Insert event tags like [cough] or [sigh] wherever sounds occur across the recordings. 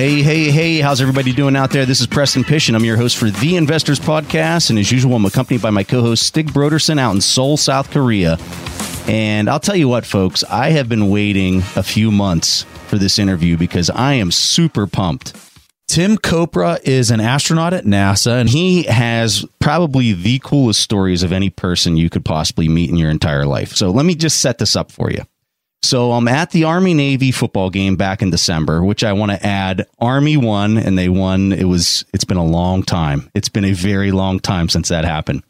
Hey, hey, hey, how's everybody doing out there? This is Preston Pysh, and I'm your host for the Investors Podcast. And as usual, I'm accompanied by my co host, Stig Brodersen, out in Seoul, South Korea. And I'll tell you what, folks, I have been waiting a few months for this interview because I am super pumped. Tim Kopra is an astronaut at NASA, and he has probably the coolest stories of any person you could possibly meet in your entire life. So let me just set this up for you. So I'm at the Army Navy football game back in December, which I want to add Army won and they won. It was it's been a long time. It's been a very long time since that happened.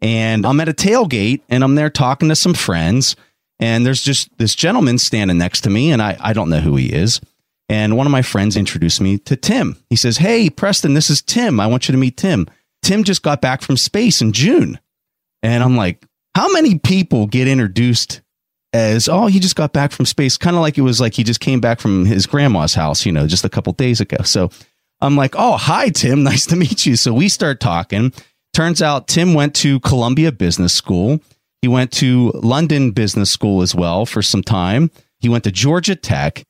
And I'm at a tailgate and I'm there talking to some friends and there's just this gentleman standing next to me and I, I don't know who he is. And one of my friends introduced me to Tim. He says, Hey, Preston, this is Tim. I want you to meet Tim. Tim just got back from space in June. And I'm like, how many people get introduced as oh he just got back from space kind of like it was like he just came back from his grandma's house you know just a couple days ago. So i'm like oh hi tim [laughs] nice to meet you. So we start talking. Turns out tim went to columbia business school. He went to london business school as well for some time. He went to georgia tech.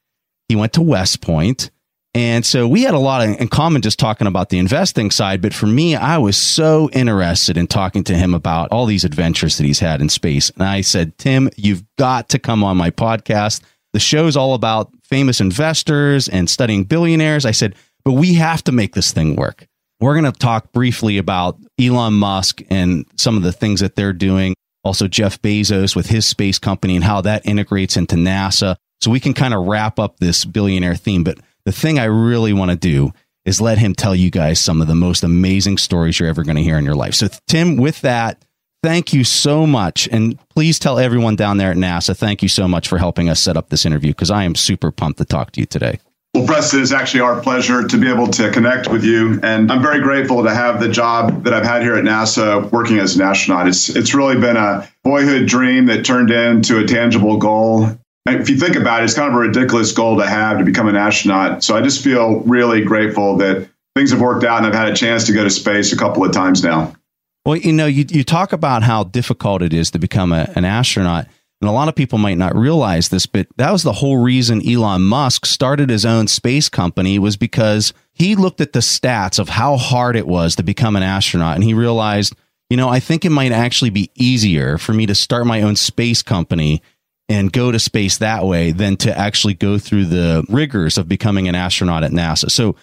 He went to west point and so we had a lot in common just talking about the investing side. But for me, I was so interested in talking to him about all these adventures that he's had in space. And I said, Tim, you've got to come on my podcast. The show's all about famous investors and studying billionaires. I said, but we have to make this thing work. We're going to talk briefly about Elon Musk and some of the things that they're doing. Also, Jeff Bezos with his space company and how that integrates into NASA. So we can kind of wrap up this billionaire theme. But the thing I really want to do is let him tell you guys some of the most amazing stories you're ever going to hear in your life. So, Tim, with that, thank you so much. And please tell everyone down there at NASA, thank you so much for helping us set up this interview because I am super pumped to talk to you today. Well, Preston, it's actually our pleasure to be able to connect with you. And I'm very grateful to have the job that I've had here at NASA working as an astronaut. It's, it's really been a boyhood dream that turned into a tangible goal if you think about it, it's kind of a ridiculous goal to have to become an astronaut. So I just feel really grateful that things have worked out and I've had a chance to go to space a couple of times now. Well, you know, you, you talk about how difficult it is to become a, an astronaut. And a lot of people might not realize this, but that was the whole reason Elon Musk started his own space company was because he looked at the stats of how hard it was to become an astronaut. And he realized, you know, I think it might actually be easier for me to start my own space company and go to space that way than to actually go through the rigors of becoming an astronaut at NASA. So,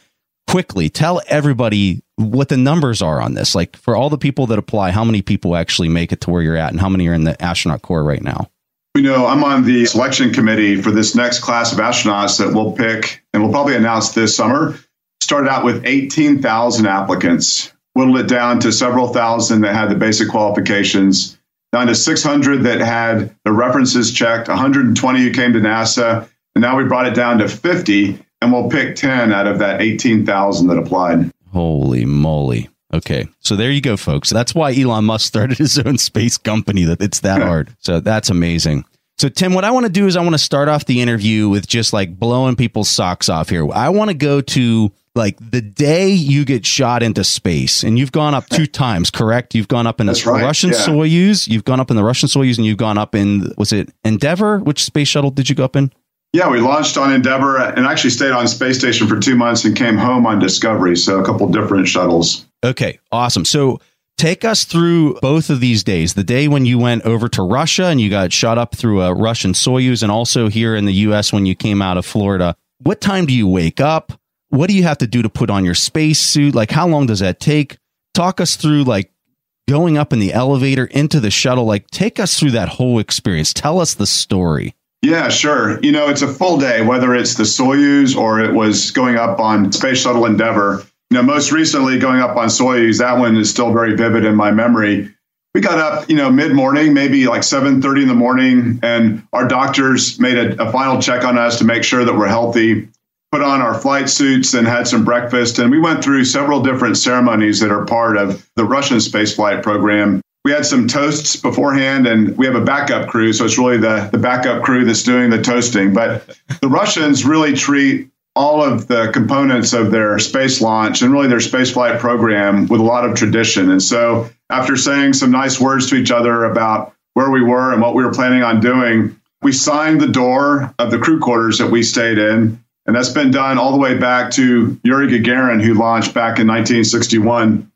quickly tell everybody what the numbers are on this. Like for all the people that apply, how many people actually make it to where you're at and how many are in the astronaut corps right now? You know, I'm on the selection committee for this next class of astronauts that we'll pick and we'll probably announce this summer. Started out with 18,000 applicants, whittled it down to several thousand that had the basic qualifications down to 600 that had the references checked, 120 who came to NASA, and now we brought it down to 50, and we'll pick 10 out of that 18,000 that applied. Holy moly. Okay. So there you go, folks. That's why Elon Musk started his own space company, that it's that hard. So that's amazing. So, Tim, what I want to do is I want to start off the interview with just like blowing people's socks off here. I want to go to like the day you get shot into space, and you've gone up two [laughs] times, correct? You've gone up in the right, Russian yeah. Soyuz, you've gone up in the Russian Soyuz, and you've gone up in was it Endeavour? Which space shuttle did you go up in? Yeah, we launched on Endeavour and actually stayed on space station for two months and came home on Discovery. So a couple different shuttles. Okay, awesome. So take us through both of these days. The day when you went over to Russia and you got shot up through a Russian Soyuz, and also here in the U.S. when you came out of Florida. What time do you wake up? what do you have to do to put on your space suit? Like, how long does that take? Talk us through like going up in the elevator into the shuttle. Like, take us through that whole experience. Tell us the story. Yeah, sure. You know, it's a full day, whether it's the Soyuz or it was going up on Space Shuttle Endeavour. Know, most recently going up on Soyuz, that one is still very vivid in my memory. We got up, you know, mid morning, maybe like 7:30 in the morning, and our doctors made a, a final check on us to make sure that we're healthy put on our flight suits and had some breakfast. And we went through several different ceremonies that are part of the Russian spaceflight program. We had some toasts beforehand, and we have a backup crew. So it's really the, the backup crew that's doing the toasting. But the Russians really treat all of the components of their space launch and really their spaceflight program with a lot of tradition. And so, after saying some nice words to each other about where we were and what we were planning on doing, we signed the door of the crew quarters that we stayed in. And that's been done all the way back to Yuri Gagarin, who launched back in 1961.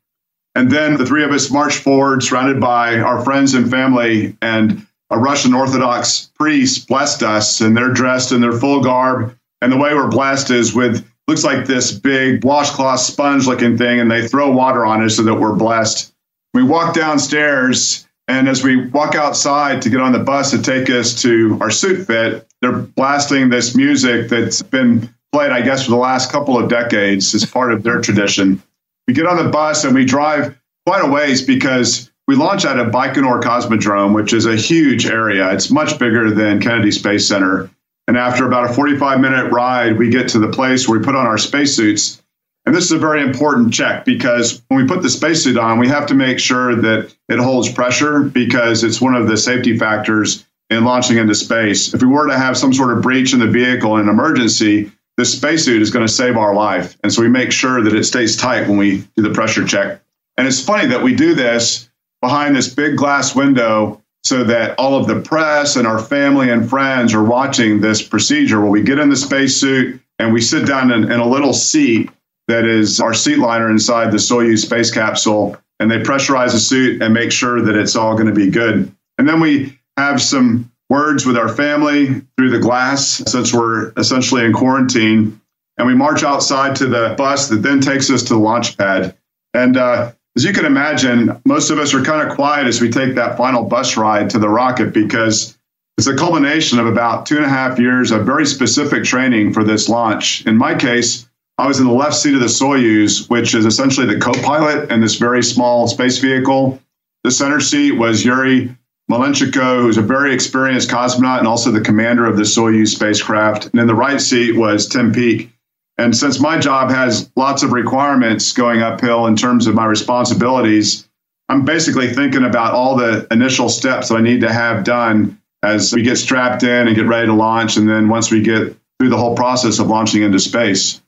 And then the three of us marched forward, surrounded by our friends and family, and a Russian Orthodox priest blessed us, and they're dressed in their full garb and the way we're blessed is with looks like this big washcloth sponge looking thing, and they throw water on it so that we're blessed. We walk downstairs, and as we walk outside to get on the bus to take us to our suit fit, they're blasting this music that's been played, I guess, for the last couple of decades as part of their tradition. We get on the bus and we drive quite a ways because we launch out of Baikonur Cosmodrome, which is a huge area. It's much bigger than Kennedy Space Center. And after about a 45 minute ride, we get to the place where we put on our spacesuits. And this is a very important check because when we put the spacesuit on, we have to make sure that it holds pressure because it's one of the safety factors in launching into space. If we were to have some sort of breach in the vehicle in an emergency, this spacesuit is going to save our life. And so we make sure that it stays tight when we do the pressure check. And it's funny that we do this behind this big glass window so that all of the press and our family and friends are watching this procedure where we get in the spacesuit and we sit down in, in, a little seat that is our seat liner inside the Soyuz space capsule. And they pressurize the suit and make sure that it's all going to be good. And then we have some words with our family through the glass since we're essentially in quarantine. And we march outside to the bus that then takes us to the launch pad. And uh, as you can imagine, most of us are kind of quiet as we take that final bus ride to the rocket because it's a culmination of about two and a half years of very specific training for this launch. In my case, I was in the left seat of the Soyuz, which is essentially the co pilot in this very small space vehicle. The center seat was Yuri Malenchenko, who's a very experienced cosmonaut and also the commander of the Soyuz spacecraft. And in the right seat was Tim Peake, and since my job has lots of requirements going uphill in terms of my responsibilities, I'm basically thinking about all the initial steps that I need to have done as we get strapped in and get ready to launch. And then once we get through the whole process of launching into space.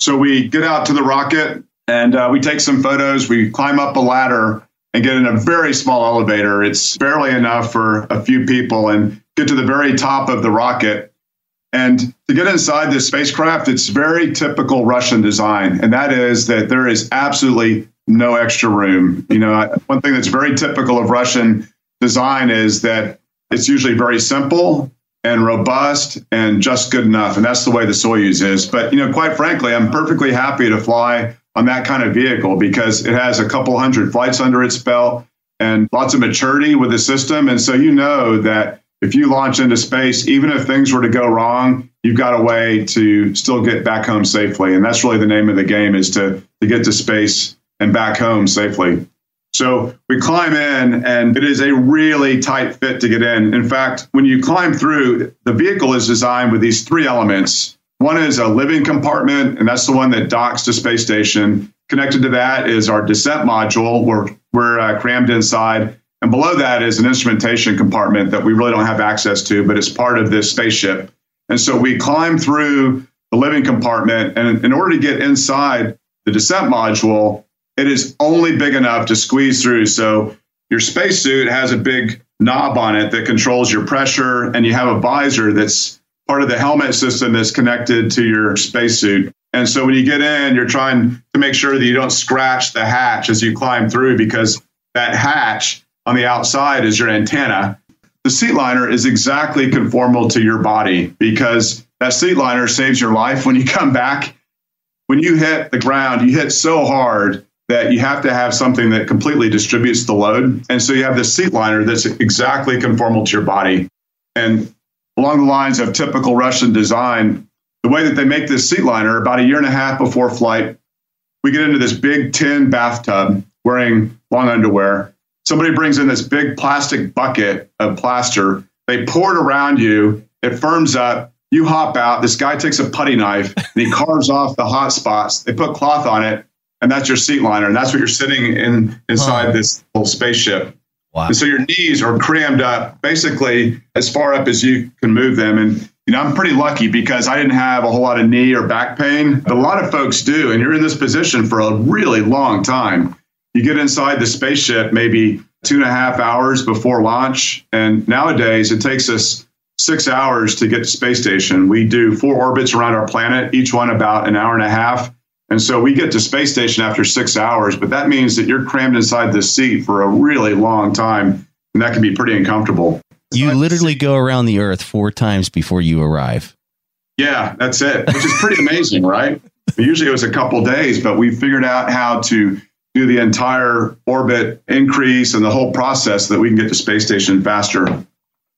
So we get out to the rocket and uh, we take some photos. We climb up a ladder and get in a very small elevator. It's barely enough for a few people and get to the very top of the rocket. And to get inside this spacecraft, it's very typical Russian design, and that is that there is absolutely no extra room. You know, one thing that's very typical of Russian design is that it's usually very simple and robust and just good enough, and that's the way the Soyuz is. But you know, quite frankly, I'm perfectly happy to fly on that kind of vehicle because it has a couple hundred flights under its belt and lots of maturity with the system, and so you know that if you launch into space, even if things were to go wrong, you've got a way to still get back home safely. And that's really the name of the game is to, to get to space and back home safely. So we climb in, and it is a really tight fit to get in. In fact, when you climb through, the vehicle is designed with these three elements. One is a living compartment, and that's the one that docks to space station. Connected to that is our descent module. We're, we're uh, crammed inside. And below that is an instrumentation compartment that we really don't have access to, but it's part of this spaceship. And so we climb through the living compartment. And in order to get inside the descent module, it is only big enough to squeeze through. So your spacesuit has a big knob on it that controls your pressure, and you have a visor that's part of the helmet system that's connected to your spacesuit. And so when you get in, you're trying to make sure that you don't scratch the hatch as you climb through because that hatch on the outside is your antenna. The seat liner is exactly conformal to your body because that seat liner saves your life when you come back. When you hit the ground, you hit so hard that you have to have something that completely distributes the load. And so you have this seat liner that's exactly conformal to your body. And along the lines of typical Russian design, the way that they make this seat liner, about a year and a half before flight, we get into this big tin bathtub wearing long underwear somebody brings in this big plastic bucket of plaster. They pour it around you. It firms up. You hop out. This guy takes a putty knife and he carves off the hot spots. They put cloth on it, and that's your seat liner. And that's what you're sitting in inside this little spaceship. Wow. And so your knees are crammed up basically as far up as you can move them. And you know, I'm pretty lucky because I didn't have a whole lot of knee or back pain, but a lot of folks do. And you're in this position for a really long time. You get inside the spaceship maybe two and a half hours before launch. And nowadays it takes us six hours to get to space station. We do four orbits around our planet, each one about an hour and a half. And so we get to space station after six hours, but that means that you're crammed inside the seat for a really long time. And that can be pretty uncomfortable. You literally go around the earth four times before you arrive. Yeah, that's it, which is pretty amazing, [laughs] right? Usually it was a couple days, but we figured out how to do the entire orbit increase and the whole process that we can get to space station faster.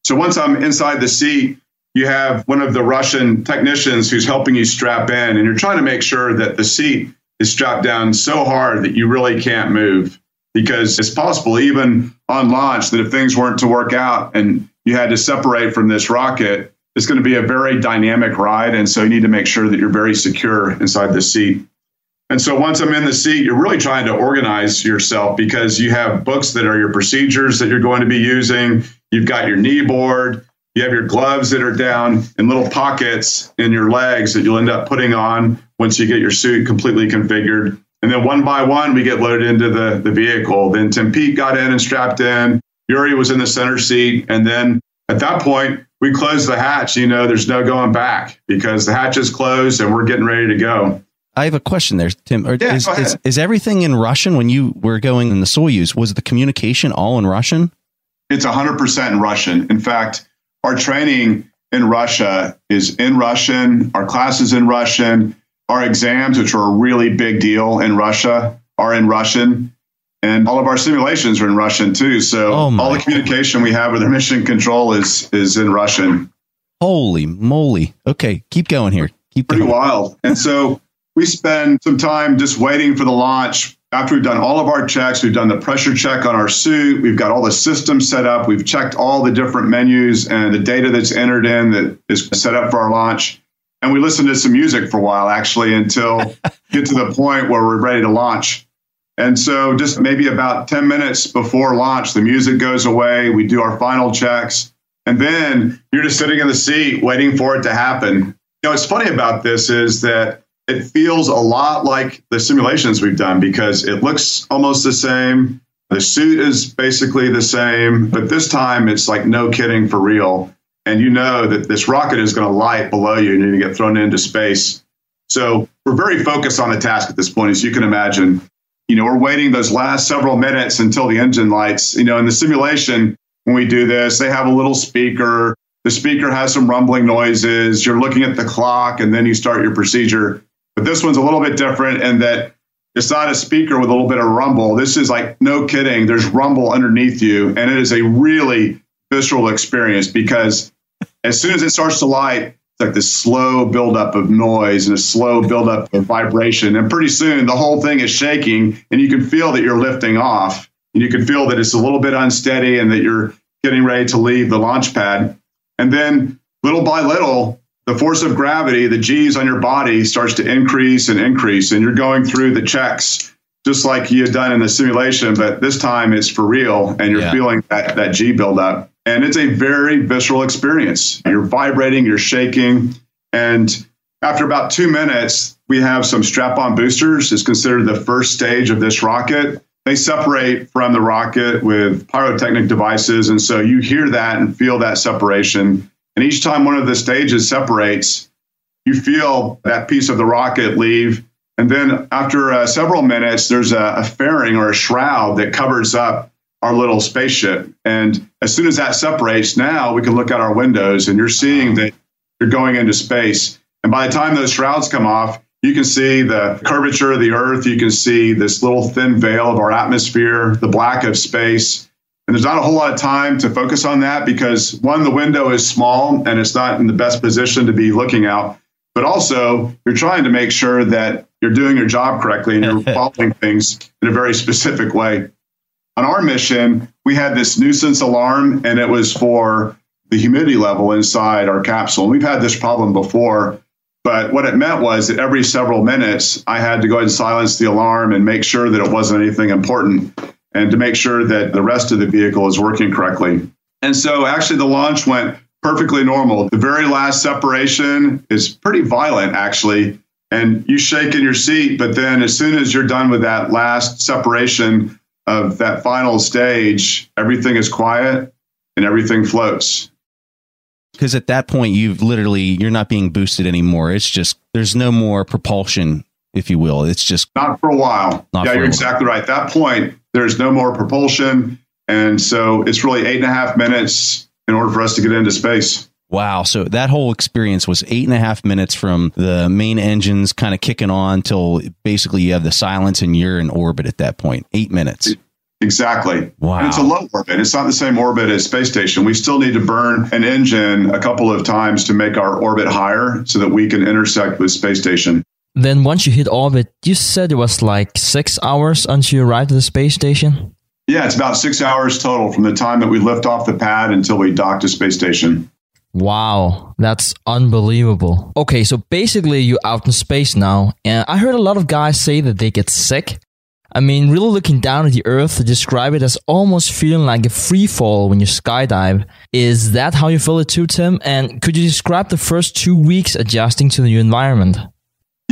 So once I'm inside the seat, you have one of the Russian technicians who's helping you strap in, and you're trying to make sure that the seat is strapped down so hard that you really can't move. Because it's possible, even on launch, that if things weren't to work out and you had to separate from this rocket, it's going to be a very dynamic ride. And so you need to make sure that you're very secure inside the seat. And so once I'm in the seat, you're really trying to organize yourself because you have books that are your procedures that you're going to be using. You've got your knee board. You have your gloves that are down in little pockets in your legs that you'll end up putting on once you get your suit completely configured. And then one by one, we get loaded into the, the vehicle. Then Tim Peake got in and strapped in. Yuri was in the center seat. And then at that point, we close the hatch. You know, there's no going back because the hatch is closed and we're getting ready to go. I have a question there, Tim. Yeah, is, is, is, everything in Russian when you were going in the Soyuz? Was the communication all in Russian? It's 100% in Russian. In fact, our training in Russia is in Russian, our classes in Russian, our exams, which are a really big deal in Russia, are in Russian. And all of our simulations are in Russian too. So oh all the communication we have with our mission control is is in Russian. Holy moly. Okay, keep going here. Keep Pretty going. wild. And so we spend some time just waiting for the launch. After we've done all of our checks, we've done the pressure check on our suit, we've got all the systems set up, we've checked all the different menus and the data that's entered in that is set up for our launch. And we listen to some music for a while, actually, until [laughs] get to the point where we're ready to launch. And so, just maybe about 10 minutes before launch, the music goes away. We do our final checks. And then you're just sitting in the seat waiting for it to happen. You know, what's funny about this is that it feels a lot like the simulations we've done because it looks almost the same. The suit is basically the same, but this time it's like no kidding for real. And you know that this rocket is going to light below you and you're going to get thrown into space. So we're very focused on the task at this point, as you can imagine. You know, we're waiting those last several minutes until the engine lights. You know, in the simulation, when we do this, they have a little speaker. The speaker has some rumbling noises. You're looking at the clock and then you start your procedure. But this one's a little bit different in that it's not a speaker with a little bit of rumble. This is like, no kidding, there's rumble underneath you. And it is a really visceral experience because as soon as it starts to light, it's like this slow buildup of noise and a slow buildup of vibration. And pretty soon the whole thing is shaking and you can feel that you're lifting off. And you can feel that it's a little bit unsteady and that you're getting ready to leave the launch pad. And then little by little, the force of gravity, the G's on your body starts to increase and increase, and you're going through the checks just like you had done in the simulation, but this time it's for real, and you're yeah. feeling that, that G buildup. And it's a very visceral experience. You're vibrating, you're shaking, and after about two minutes, we have some strap on boosters. It's considered the first stage of this rocket. They separate from the rocket with pyrotechnic devices. And so you hear that and feel that separation. And each time one of the stages separates, you feel that piece of the rocket leave. And then after uh, several minutes, there's a, a fairing or a shroud that covers up our little spaceship. And as soon as that separates, now we can look out our windows and you're seeing that you're going into space. And by the time those shrouds come off, you can see the curvature of the Earth. You can see this little thin veil of our atmosphere, the black of space. And there's not a whole lot of time to focus on that because one, the window is small and it's not in the best position to be looking out. But also, you're trying to make sure that you're doing your job correctly and you're [laughs] following things in a very specific way. On our mission, we had this nuisance alarm, and it was for the humidity level inside our capsule. And we've had this problem before, but what it meant was that every several minutes, I had to go ahead and silence the alarm and make sure that it wasn't anything important and to make sure that the rest of the vehicle is working correctly. And so actually the launch went perfectly normal. The very last separation is pretty violent, actually. And you shake in your seat, but then as soon as you're done with that last separation of that final stage, everything is quiet and everything floats. Because at that point, you've literally, you're not being boosted anymore. It's just, there's no more propulsion, if you will. It's just not for a while. yeah, you're exactly right. That point, there's no more propulsion. And so it's really eight and a half minutes in order for us to get into space. Wow. So that whole experience was eight and a half minutes from the main engines kind of kicking on till basically you have the silence and you're in orbit at that point. Eight minutes. Exactly. Wow. And it's a low orbit. It's not the same orbit as space station. We still need to burn an engine a couple of times to make our orbit higher so that we can intersect with space station. Then once you hit orbit, you said it was like six hours until you arrived at the space station? Yeah, it's about six hours total from the time that we lift off the pad until we dock to space station. Wow, that's unbelievable. Okay, so basically you're out in space now, and I heard a lot of guys say that they get sick. I mean, really looking down at the Earth to describe it as almost feeling like a free fall when you skydive. Is that how you feel it too, Tim? And could you describe the first two weeks adjusting to the new environment?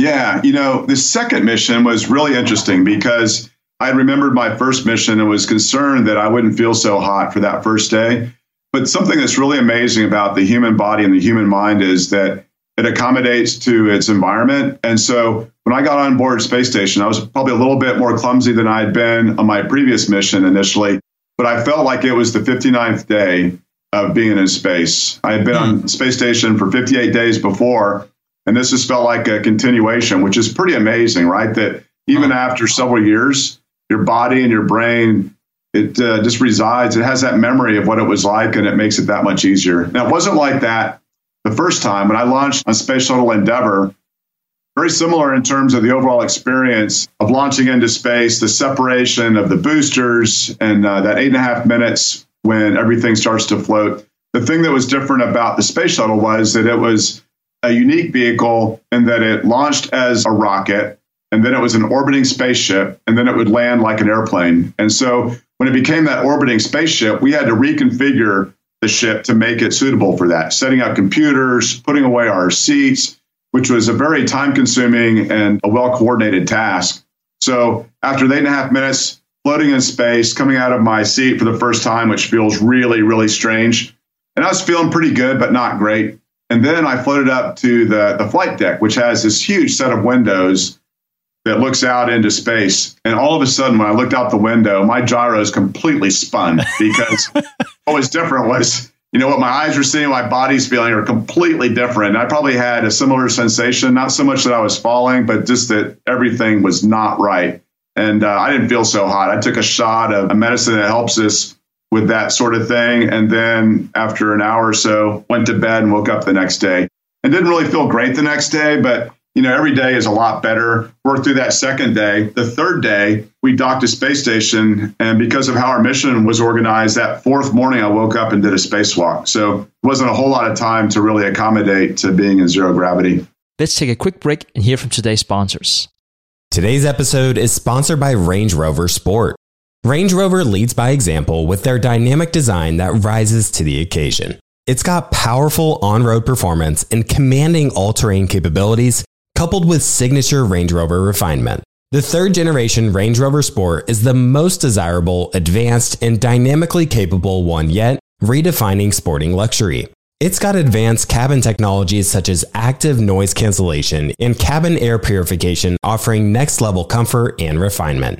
Yeah, you know, the second mission was really interesting because I remembered my first mission and was concerned that I wouldn't feel so hot for that first day. But something that's really amazing about the human body and the human mind is that it accommodates to its environment. And so when I got on board space station, I was probably a little bit more clumsy than I had been on my previous mission initially, but I felt like it was the 59th day of being in space. I had been on hmm. space station for 58 days before, and this has felt like a continuation, which is pretty amazing, right? That even after several years, your body and your brain it uh, just resides. It has that memory of what it was like and it makes it that much easier. Now it wasn't like that the first time when i launched on space shuttle endeavour very similar in terms of the overall experience of launching into space the separation of the boosters and uh, that eight and a half minutes when everything starts to float. The thing that was different about the space shuttle was that it was a unique vehicle in that it launched as a rocket and then it was an orbiting spaceship, and then it would land like an airplane. And so when it became that orbiting spaceship, we had to reconfigure the ship to make it suitable for that, setting up computers, putting away our seats, which was a very time consuming and a well coordinated task. So after eight and a half minutes floating in space, coming out of my seat for the first time, which feels really, really strange. And I was feeling pretty good, but not great. And then I floated up to the, the flight deck, which has this huge set of windows that looks out into space. And all of a sudden, when I looked out the window, my gyros completely spun because [laughs] what was different was, you know, what my eyes were seeing, my body's feeling are completely different. I probably had a similar sensation, not so much that I was falling, but just that everything was not right. And uh, I didn't feel so hot. I took a shot of a medicine that helps us with that sort of thing. And then after an hour or so, went to bed and woke up the next day. And didn't really feel great the next day, but you know, every day is a lot better. Worked through that second day. The third day, we docked a space station. And because of how our mission was organized, that fourth morning, I woke up and did a spacewalk. So it wasn't a whole lot of time to really accommodate to being in zero gravity. Let's take a quick break and hear from today's sponsors. Today's episode is sponsored by Range Rover Sport. Range Rover leads by example with their dynamic design that rises to the occasion. It's got powerful on road performance and commanding all terrain capabilities coupled with signature Range Rover refinement. The third generation Range Rover Sport is the most desirable, advanced, and dynamically capable one yet, redefining sporting luxury. It's got advanced cabin technologies such as active noise cancellation and cabin air purification, offering next level comfort and refinement.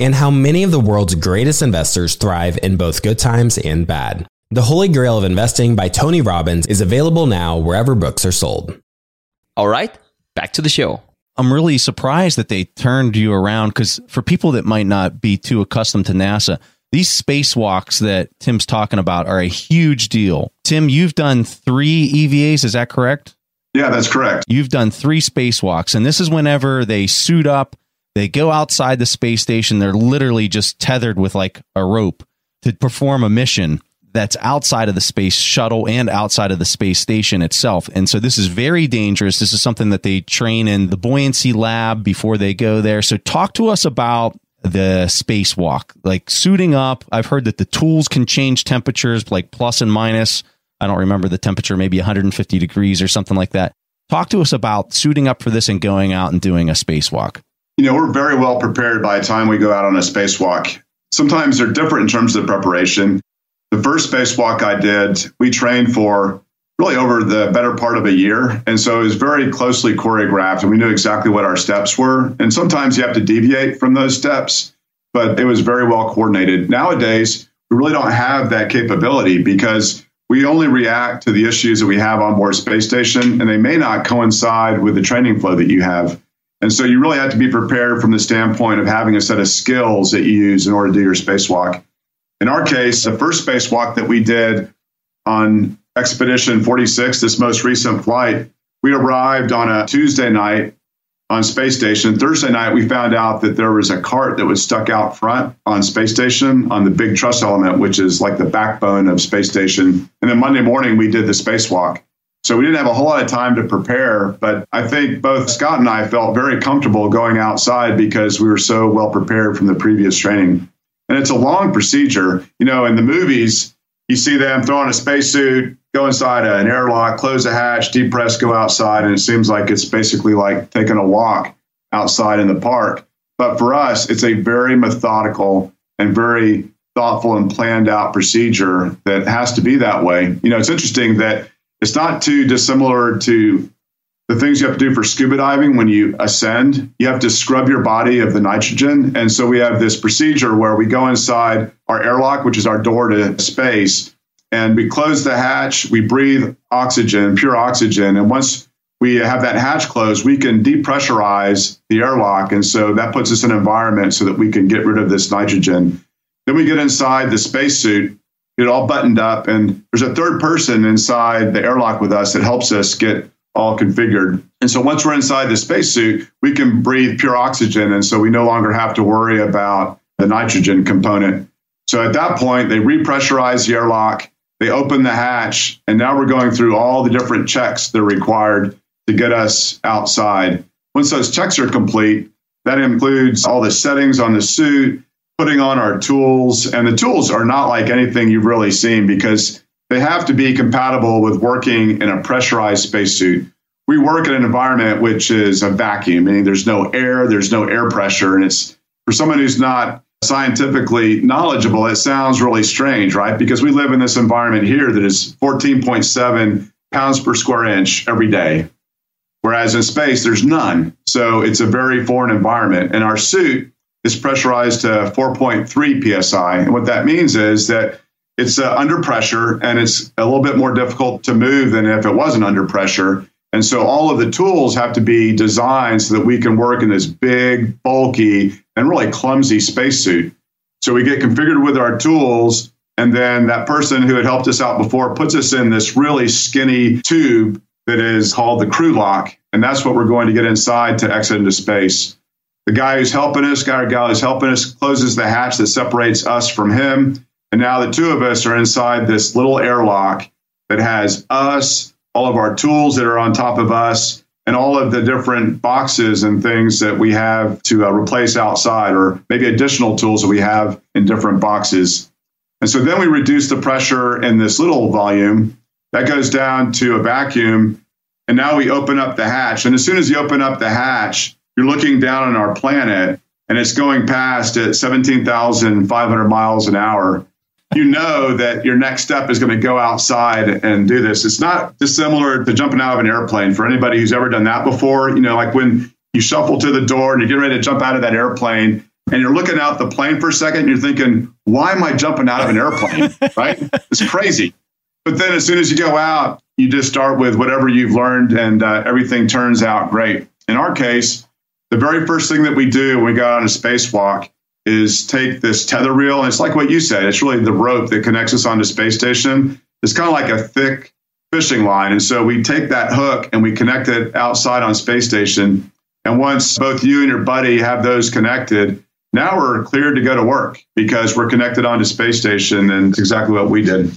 and how many of the world's greatest investors thrive in both good times and bad. The Holy Grail of Investing by Tony Robbins is available now wherever books are sold. All right, back to the show. I'm really surprised that they turned you around because for people that might not be too accustomed to NASA, these spacewalks that Tim's talking about are a huge deal. Tim, you've done three EVAs, is that correct? Yeah, that's correct. You've done three spacewalks, and this is whenever they suit up they go outside the space station. They're literally just tethered with like a rope to perform a mission that's outside of the space shuttle and outside of the space station itself. And so this is very dangerous. This is something that they train in the buoyancy lab before they go there. So talk to us about the spacewalk, like suiting up. I've heard that the tools can change temperatures like plus and minus. I don't remember the temperature, maybe 150 degrees or something like that. Talk to us about suiting up for this and going out and doing a spacewalk you know, we're very well prepared by the time we go out on a spacewalk. Sometimes they're different in terms of preparation. The first spacewalk I did, we trained for really over the better part of a year. And so it was very closely choreographed and we knew exactly what our steps were. And sometimes you have to deviate from those steps, but it was very well coordinated. Nowadays, we really don't have that capability because we only react to the issues that we have on board space station and they may not coincide with the training flow that you have. And so you really have to be prepared from the standpoint of having a set of skills that you use in order to do your spacewalk. In our case, the first spacewalk that we did on Expedition 46, this most recent flight, we arrived on a Tuesday night on space station. Thursday night, we found out that there was a cart that was stuck out front on space station on the big truss element, which is like the backbone of space station. And then Monday morning, we did the spacewalk. So we didn't have a whole lot of time to prepare, but I think both Scott and I felt very comfortable going outside because we were so well prepared from the previous training. And it's a long procedure. You know, in the movies, you see them throw on a spacesuit, go inside an airlock, close a hatch, depress, go outside, and it seems like it's basically like taking a walk outside in the park. But for us, it's a very methodical and very thoughtful and planned out procedure that has to be that way. You know, it's interesting that it's not too dissimilar to the things you have to do for scuba diving when you ascend. You have to scrub your body of the nitrogen. And so we have this procedure where we go inside our airlock, which is our door to space, and we close the hatch. We breathe oxygen, pure oxygen. And once we have that hatch closed, we can depressurize the airlock. And so that puts us in an environment so that we can get rid of this nitrogen. Then we get inside the spacesuit get all buttoned up. And there's a third person inside the airlock with us that helps us get all configured. And so once we're inside the spacesuit, we can breathe pure oxygen. And so we no longer have to worry about the nitrogen component. So at that point, they repressurize the airlock, they open the hatch, and now we're going through all the different checks that are required to get us outside. Once those checks are complete, That includes all the settings on the suit, putting on our tools. And the tools are not like anything you've really seen because they have to be compatible with working in a pressurized spacesuit. We work in an environment which is a vacuum, meaning there's no air, there's no air pressure. And it's for someone who's not scientifically knowledgeable, it sounds really strange, right? Because we live in this environment here that is 14.7 pounds per square inch every day. Whereas in space, there's none. So it's a very foreign environment. And our suit is pressurized to 4.3 psi. And what that means is that it's uh, under pressure and it's a little bit more difficult to move than if it wasn't under pressure. And so all of the tools have to be designed so that we can work in this big, bulky, and really clumsy spacesuit. So we get configured with our tools, and then that person who had helped us out before puts us in this really skinny tube that is called the crew lock. And that's what we're going to get inside to exit into space. The guy who's helping us, guy or gal who's helping us, closes the hatch that separates us from him. And now the two of us are inside this little airlock that has us, all of our tools that are on top of us, and all of the different boxes and things that we have to uh, replace outside, or maybe additional tools that we have in different boxes. And so then we reduce the pressure in this little volume. That goes down to a vacuum. And now we open up the hatch. And as soon as you open up the hatch, you're looking down on our planet and it's going past at 17,500 miles an hour you know that your next step is going to go outside and do this. It's not dissimilar to jumping out of an airplane for anybody who's ever done that before. You know, like when you shuffle to the door and you're getting ready to jump out of that airplane and you're looking out the plane for a second and you're thinking, why am I jumping out of an airplane? [laughs] right? It's crazy. But then as soon as you go out, you just start with whatever you've learned and uh, everything turns out great. In our case, the very first thing that we do when we go on a spacewalk is take this tether reel, and it's like what you said. It's really the rope that connects us onto space station. It's kind of like a thick fishing line, and so we take that hook and we connect it outside on space station. And once both you and your buddy have those connected, now we're cleared to go to work because we're connected onto space station, and it's exactly what we did.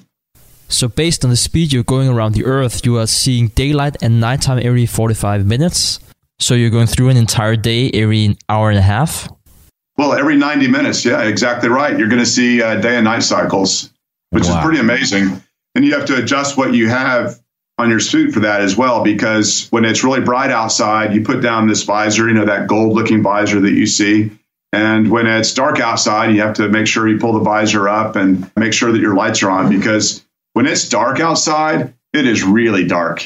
So, based on the speed you're going around the Earth, you are seeing daylight and nighttime every 45 minutes. So, you're going through an entire day every hour and a half. Well, every 90 minutes. Yeah, exactly right. You're going to see uh, day and night cycles, which wow. is pretty amazing. And you have to adjust what you have on your suit for that as well, because when it's really bright outside, you put down this visor, you know, that gold looking visor that you see. And when it's dark outside, you have to make sure you pull the visor up and make sure that your lights are on because when it's dark outside, it is really dark.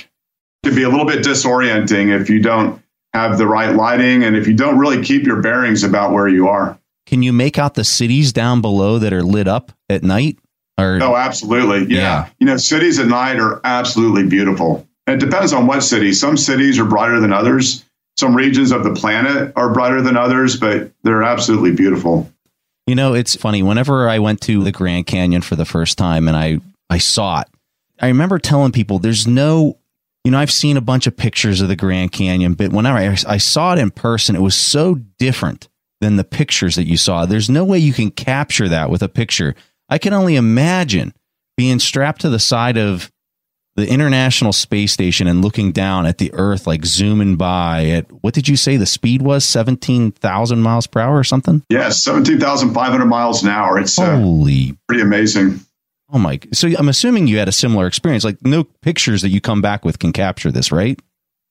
It can be a little bit disorienting if you don't have the right lighting, and if you don't really keep your bearings about where you are. Can you make out the cities down below that are lit up at night? Or oh, absolutely, yeah. yeah. You know, cities at night are absolutely beautiful. And it depends on what city. Some cities are brighter than others. Some regions of the planet are brighter than others, but they're absolutely beautiful. You know, it's funny. Whenever I went to the Grand Canyon for the first time and I I saw it, I remember telling people there's no you know, I've seen a bunch of pictures of the Grand Canyon, but whenever I, I saw it in person, it was so different than the pictures that you saw. There's no way you can capture that with a picture. I can only imagine being strapped to the side of the International Space Station and looking down at the Earth, like zooming by at what did you say the speed was? 17,000 miles per hour or something? Yes, 17,500 miles an hour. It's uh, Holy. Uh, pretty amazing. Oh my! So I'm assuming you had a similar experience. Like no pictures that you come back with can capture this, right?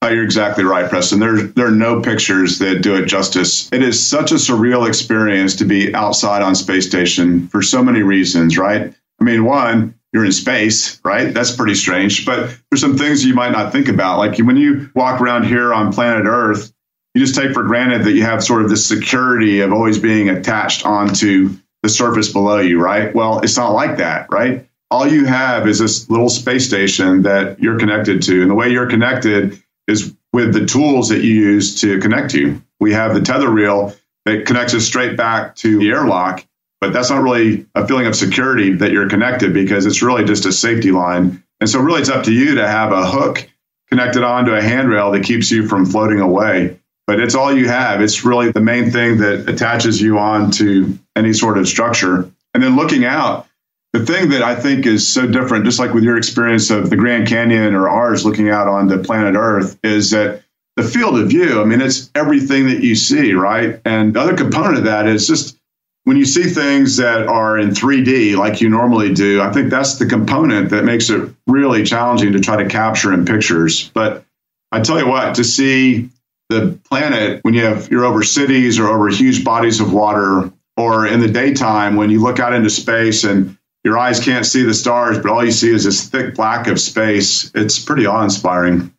Oh, you're exactly right, Preston. There, there are no pictures that do it justice. It is such a surreal experience to be outside on space station for so many reasons, right? I mean, one, you're in space, right? That's pretty strange. But there's some things you might not think about. Like when you walk around here on planet Earth, you just take for granted that you have sort of this security of always being attached onto the surface below you, right? Well, it's not like that, right? All you have is this little space station that you're connected to. And the way you're connected is with the tools that you use to connect to. We have the tether reel that connects us straight back to the airlock, but that's not really a feeling of security that you're connected because it's really just a safety line. And so, really, it's up to you to have a hook connected onto a handrail that keeps you from floating away but it's all you have. It's really the main thing that attaches you on to any sort of structure. And then looking out, the thing that I think is so different, just like with your experience of the Grand Canyon or ours looking out on the planet Earth, is that the field of view. I mean, it's everything that you see, right? And the other component of that is just when you see things that are in 3D like you normally do, I think that's the component that makes it really challenging to try to capture in pictures. But I tell you what, to see the planet when you have you're over cities or over huge bodies of water or in the daytime when you look out into space and your eyes can't see the stars, but all you see is this thick black of space. It's pretty awe inspiring.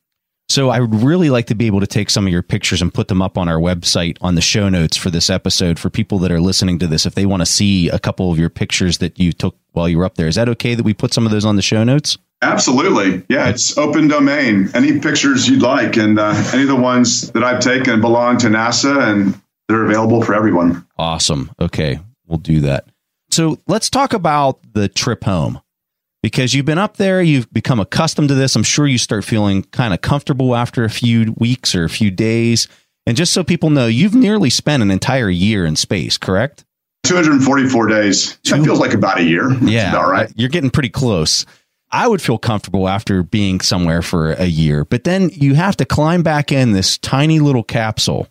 So I would really like to be able to take some of your pictures and put them up on our website on the show notes for this episode for people that are listening to this if they want to see a couple of your pictures that you took while you were up there. Is that okay that we put some of those on the show notes? Absolutely. Yeah, it's open domain. Any pictures you'd like and uh, any of the ones that I've taken belong to NASA and they're available for everyone. Awesome. Okay, we'll do that. So let's talk about the trip home because you've been up there, you've become accustomed to this. I'm sure you start feeling kind of comfortable after a few weeks or a few days. And just so people know, you've nearly spent an entire year in space, correct? 244 days. That feels like about a year. Yeah. All right. You're getting pretty close. I would feel comfortable after being somewhere for a year, but then you have to climb back in this tiny little capsule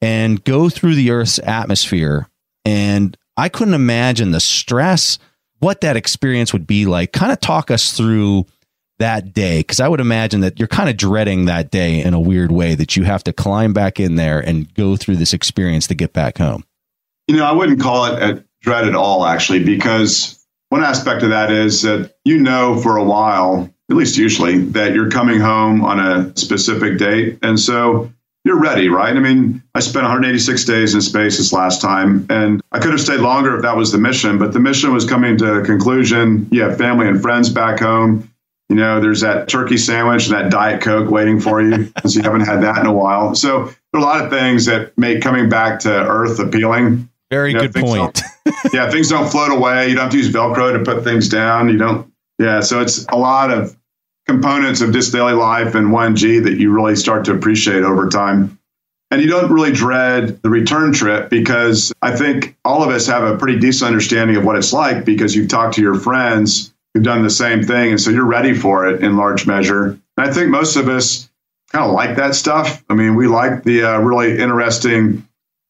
and go through the Earth's atmosphere. And I couldn't imagine the stress, what that experience would be like. Kind of talk us through that day because I would imagine that you're kind of dreading that day in a weird way that you have to climb back in there and go through this experience to get back home. You know, I wouldn't call it a dread at all, actually, because one aspect of that is that you know for a while, at least usually, that you're coming home on a specific date. And so you're ready, right? I mean, I spent 186 days in space this last time, and I could have stayed longer if that was the mission, but the mission was coming to a conclusion. You have family and friends back home. You know, there's that turkey sandwich and that Diet Coke waiting for you [laughs] because you haven't had that in a while. So there are a lot of things that make coming back to Earth appealing. Very You know, good point. yeah, things don't float away. You don't have to use Velcro to put things down. You don't. Yeah, so it's a lot of components of just daily life and 1G that you really start to appreciate over time. And you don't really dread the return trip because I think all of us have a pretty decent understanding of what it's like because you've talked to your friends who've done the same thing. And so you're ready for it in large measure. And I think most of us kind of like that stuff. I mean, we like the uh, really interesting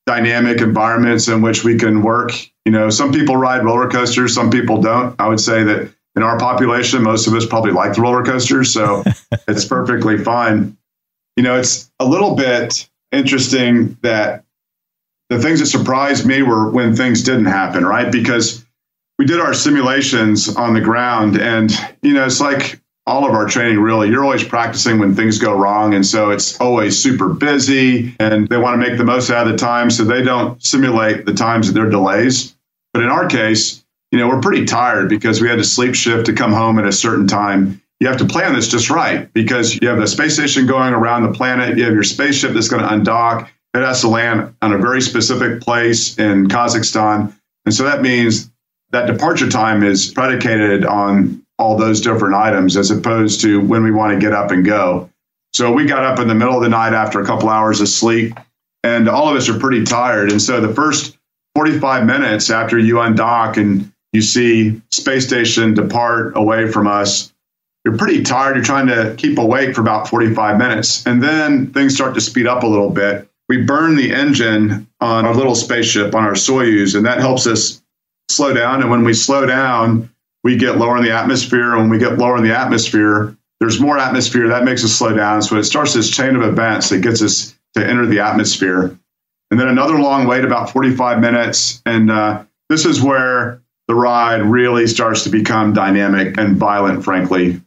dynamic environments in which we can work. You know, some people ride roller coasters, some people don't. I would say that in our population, most of us probably like the roller coasters, so [laughs] it's perfectly fine. You know, it's a little bit interesting that the things that surprised me were when things didn't happen, right? Because we did our simulations on the ground, and you know, it's like all of our training really. You're always practicing when things go wrong and so it's always super busy and they want to make the most out of the time so they don't simulate the times that their delays. But in our case you know we're pretty tired because we had to sleep shift to come home at a certain time. You have to plan this just right because you have the space station going around the planet you have your spaceship that's going to undock. It has to land on a very specific place in kazakhstan and so that means that departure time is predicated on all those different items as opposed to when we want to get up and go. So we got up in the middle of the night after a couple hours of sleep, and all of us are pretty tired. And so the first 45 minutes after you undock and you see space station depart away from us, you're pretty tired. You're trying to keep awake for about 45 minutes. And then things start to speed up a little bit. We burn the engine on our little spaceship, on our Soyuz, and that helps us slow down. And when we slow down, we get lower in the atmosphere. And when we get lower in the atmosphere, there's more atmosphere that makes us slow down. So it starts this chain of events that gets us to enter the atmosphere. And then another long wait, about 45 minutes. And uh, this is where the ride really starts to become dynamic and violent, frankly.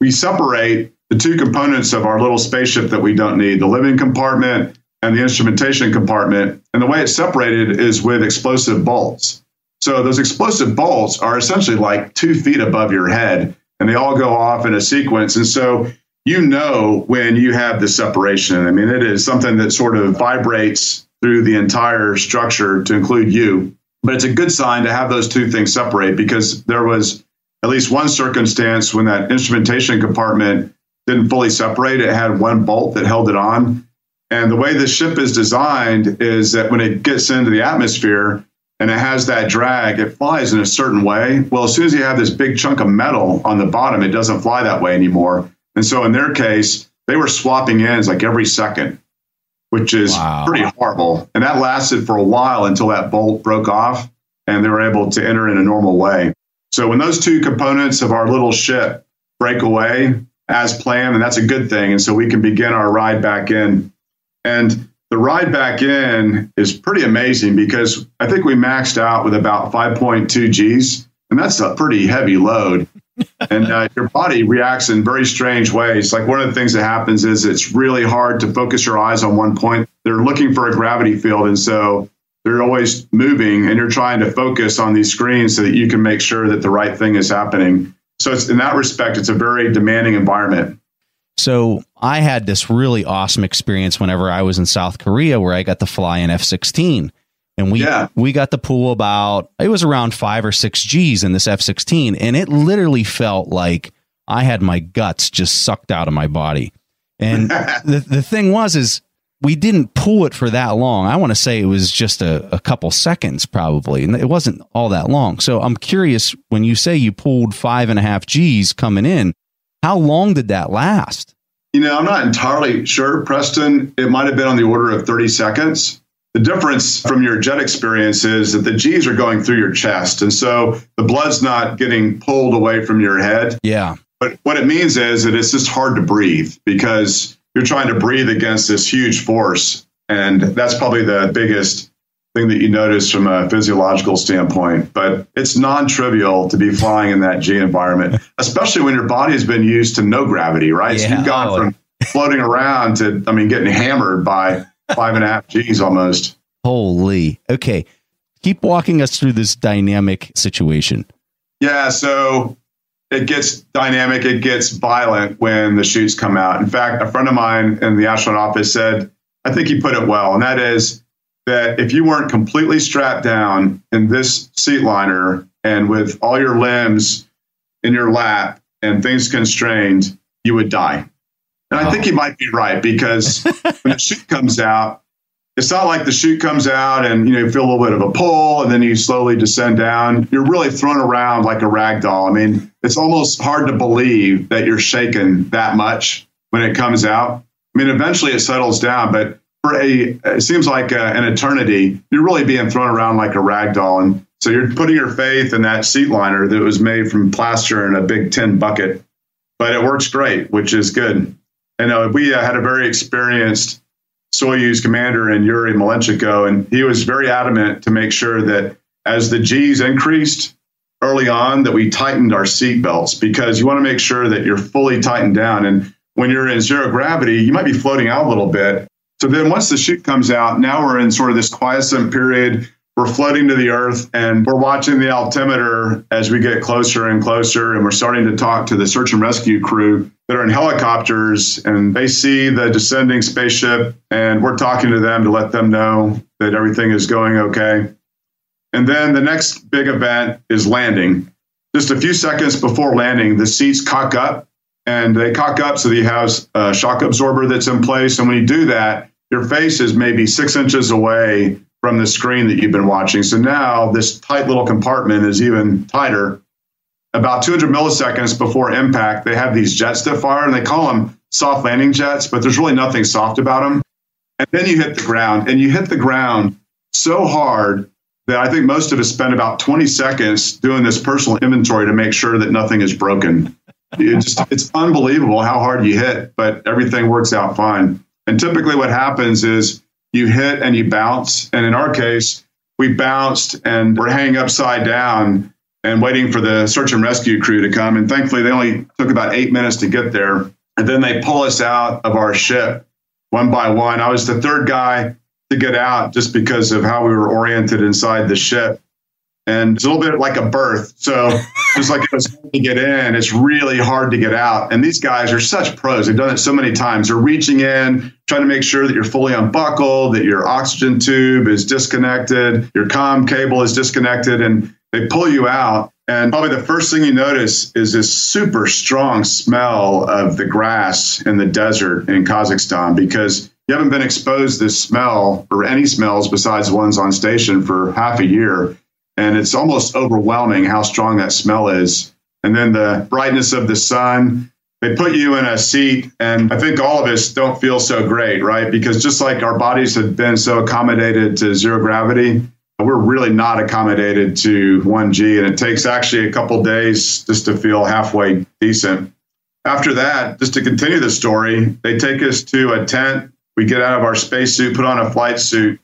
We separate the two components of our little spaceship that we don't need the living compartment and the instrumentation compartment. And the way it's separated is with explosive bolts. So those explosive bolts are essentially like two feet above your head, and they all go off in a sequence. And so you know when you have the separation. I mean, it is something that sort of vibrates through the entire structure to include you. But it's a good sign to have those two things separate because there was at least one circumstance when that instrumentation compartment didn't fully separate. It had one bolt that held it on. And the way the ship is designed is that when it gets into the atmosphere, and it has that drag, it flies in a certain way. Well, as soon as you have this big chunk of metal on the bottom, it doesn't fly that way anymore. And so in their case, they were swapping ends like every second, which is wow. pretty horrible. And that lasted for a while until that bolt broke off and they were able to enter in a normal way. So when those two components of our little ship break away as planned, and that's a good thing. And so we can begin our ride back in. And the ride back in is pretty amazing because I think we maxed out with about 5.2 Gs, and that's a pretty heavy load. [laughs] and uh, your body reacts in very strange ways. Like one of the things that happens is it's really hard to focus your eyes on one point. They're looking for a gravity field, and so they're always moving, and you're trying to focus on these screens so that you can make sure that the right thing is happening. So in that respect, it's a very demanding environment. So I had this really awesome experience whenever I was in South Korea where I got to fly an F 16. And we yeah. we got to pull about it was around five or six G's in this F sixteen, and it literally felt like I had my guts just sucked out of my body. And [laughs] the the thing was is we didn't pull it for that long. I want to say it was just a, a couple seconds probably, and it wasn't all that long. So I'm curious when you say you pulled five and a half G's coming in, how long did that last? You know, I'm not entirely sure, Preston. It might have been on the order of 30 seconds. The difference from your jet experience is that the G's are going through your chest. And so the blood's not getting pulled away from your head. Yeah. But what it means is that it's just hard to breathe because you're trying to breathe against this huge force. And that's probably the biggest thing that you notice from a physiological standpoint. But it's non trivial to be flying in that G environment, especially when your body has been used to no gravity, right? Yeah, so you've gone from floating around to, I mean, getting hammered by five and a half G's almost. Holy. Okay. Keep walking us through this dynamic situation. Yeah. So it gets dynamic, it gets violent when the chutes come out. In fact, a friend of mine in the astronaut office said, I think he put it well, and that is that if you weren't completely strapped down in this seat liner and with all your limbs in your lap and things constrained, you would die. And I think he might be right because [laughs] when the chute comes out, it's not like the chute comes out and you know you feel a little bit of a pull and then you slowly descend down. You're really thrown around like a rag doll. I mean, it's almost hard to believe that you're shaken that much when it comes out. I mean, eventually it settles down, but for a it seems like a, uh, an eternity, you're really being thrown around like a rag doll. And so you're putting your faith in that seat liner that was made from plaster in a big tin bucket. But it works great, which is good. And uh, we uh, had a very experienced Soyuz commander in Yuri Malenchenko, and he was very adamant to make sure that as the G's increased early on, that we tightened our seat belts because you want to make sure that you're fully tightened down. And when you're in zero gravity, you might be floating out a little bit, so then once the chute comes out, now we're in sort of this quiescent period. We're floating to the earth and we're watching the altimeter as we get closer and closer. And we're starting to talk to the search and rescue crew that are in helicopters and they see the descending spaceship. And we're talking to them to let them know that everything is going okay. And then the next big event is landing. Just a few seconds before landing, the seats cock up and they cock up so that you have a shock absorber that's in place. And when you do that, your face is maybe six inches away from the screen that you've been watching. So now this tight little compartment is even tighter. About 200 milliseconds before impact, they have these jets that fire, and they call them soft landing jets, but there's really nothing soft about them. And then you hit the ground, and you hit the ground so hard that I think most of us spend about 20 seconds doing this personal inventory to make sure that nothing is broken. It just, it's unbelievable how hard you hit, but everything works out fine. And typically, what happens is you hit and you bounce. And in our case, we bounced and we're hanging upside down and waiting for the search and rescue crew to come. And thankfully, they only took about eight minutes to get there. And then they pull us out of our ship one by one. I was the third guy to get out just because of how we were oriented inside the ship and it's a little bit like a birth. So [laughs] just like it's hard to get in, it's really hard to get out. And these guys are such pros. They've done it so many times. They're reaching in, trying to make sure that you're fully unbuckled, that your oxygen tube is disconnected, your com cable is disconnected, and they pull you out. And probably the first thing you notice is this super strong smell of the grass in the desert in Kazakhstan because you haven't been exposed to this smell or any smells besides ones on station for half a year and it's almost overwhelming how strong that smell is. And then the brightness of the sun, they put you in a seat, and I think all of us don't feel so great, right? Because just like our bodies have been so accommodated to zero gravity, we're really not accommodated to 1G, and it takes actually a couple days just to feel halfway decent. After that, just to continue the story, they take us to a tent. We get out of our spacesuit, put on a flight suit,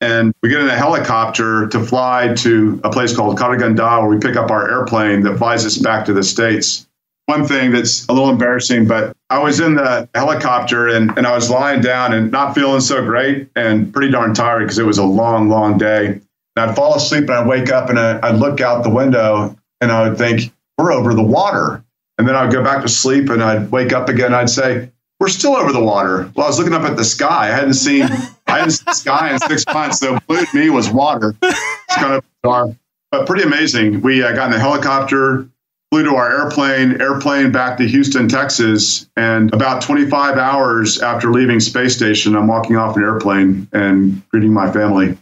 and we get in a helicopter to fly to a place called Karaganda, where we pick up our airplane that flies us back to the States. One thing that's a little embarrassing, but I was in the helicopter and, and I was lying down and not feeling so great and pretty darn tired because it was a long, long day. And I'd fall asleep and I'd wake up and I'd look out the window and I would think, we're over the water. And then I'd go back to sleep and I'd wake up again. I'd say, we're still over the water. Well, I was looking up at the sky. I hadn't seen [laughs] I hadn't seen the sky in six months. So blue to me was water. It's kind of bizarre, but pretty amazing. We uh, got in the helicopter, flew to our airplane, airplane back to Houston, Texas, and about 25 hours after leaving space station, I'm walking off an airplane and greeting my family.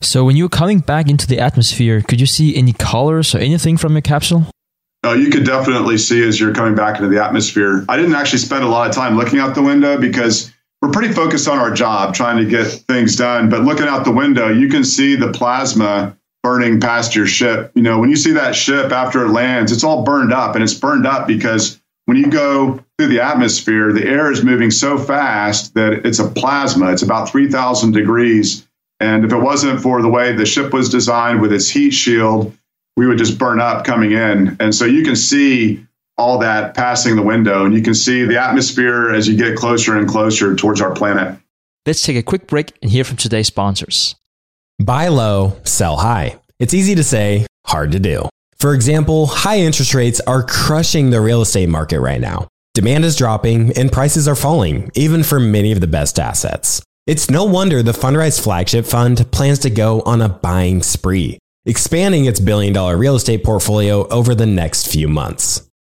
So when you were coming back into the atmosphere, could you see any colors or anything from your capsule? Uh, you could definitely see as you're coming back into the atmosphere. I didn't actually spend a lot of time looking out the window because we're pretty focused on our job, trying to get things done. But looking out the window, you can see the plasma burning past your ship. You know, when you see that ship after it lands, it's all burned up, and it's burned up because when you go through the atmosphere, the air is moving so fast that it's a plasma. It's about 3,000 degrees. And if it wasn't for the way the ship was designed with its heat shield, we would just burn up coming in. And so you can see all that passing the window, and you can see the atmosphere as you get closer and closer towards our planet. Let's take a quick break and hear from today's sponsors. Buy low, sell high. It's easy to say, hard to do. For example, high interest rates are crushing the real estate market right now. Demand is dropping and prices are falling, even for many of the best assets. It's no wonder the Fundrise Flagship Fund plans to go on a buying spree expanding its billion dollar real estate portfolio over the next few months.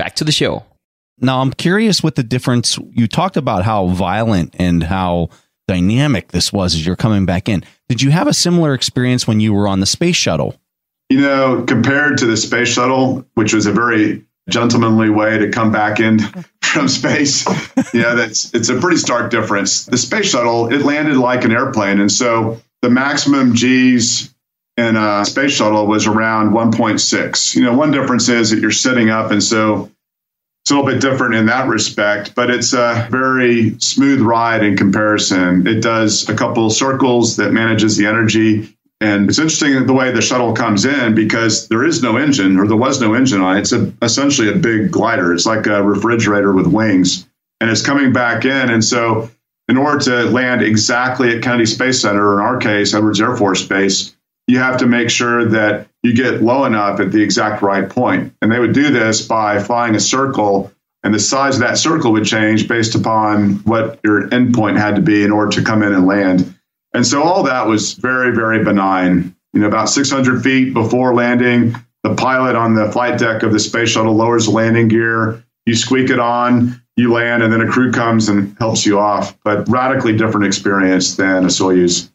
back to the show. Now, I'm curious what the difference you talked about how violent and how dynamic this was as you're coming back in. Did you have a similar experience when you were on the space shuttle? You know, compared to the space shuttle, which was a very gentlemanly way to come back in [laughs] from space, yeah, that's it's a pretty stark difference. The space shuttle, it landed like an airplane, and so the maximum G's in a space shuttle was around 1.6. You know, one difference is that you're sitting up, and so it's a little bit different in that respect, but it's a very smooth ride in comparison. It does a couple circles that manages the energy. And it's interesting the way the shuttle comes in because there is no engine or there was no engine on it. It's a, essentially a big glider. It's like a refrigerator with wings and it's coming back in. And so in order to land exactly at Kennedy Space Center, or in our case, Edwards Air Force Base, you have to make sure that you get low enough at the exact right point. And they would do this by flying a circle, and the size of that circle would change based upon what your endpoint had to be in order to come in and land. And so all that was very, very benign. You know, about 600 feet before landing, the pilot on the flight deck of the space shuttle lowers the landing gear. You squeak it on, you land, and then a crew comes and helps you off. But radically different experience than a Soyuz.